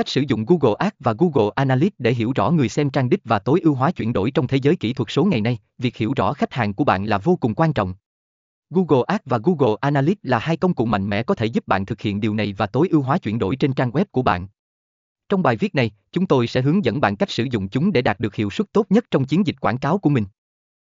cách sử dụng Google Ads và Google Analytics để hiểu rõ người xem trang đích và tối ưu hóa chuyển đổi trong thế giới kỹ thuật số ngày nay, việc hiểu rõ khách hàng của bạn là vô cùng quan trọng. Google Ads và Google Analytics là hai công cụ mạnh mẽ có thể giúp bạn thực hiện điều này và tối ưu hóa chuyển đổi trên trang web của bạn. Trong bài viết này, chúng tôi sẽ hướng dẫn bạn cách sử dụng chúng để đạt được hiệu suất tốt nhất trong chiến dịch quảng cáo của mình.